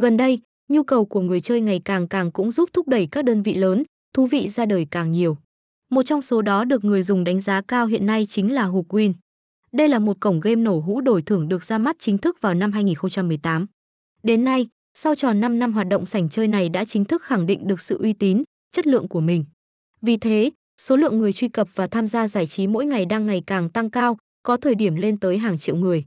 Gần đây, nhu cầu của người chơi ngày càng càng cũng giúp thúc đẩy các đơn vị lớn, thú vị ra đời càng nhiều. Một trong số đó được người dùng đánh giá cao hiện nay chính là Hục Win. Đây là một cổng game nổ hũ đổi thưởng được ra mắt chính thức vào năm 2018. Đến nay, sau tròn 5 năm hoạt động sảnh chơi này đã chính thức khẳng định được sự uy tín, chất lượng của mình. Vì thế, số lượng người truy cập và tham gia giải trí mỗi ngày đang ngày càng tăng cao, có thời điểm lên tới hàng triệu người.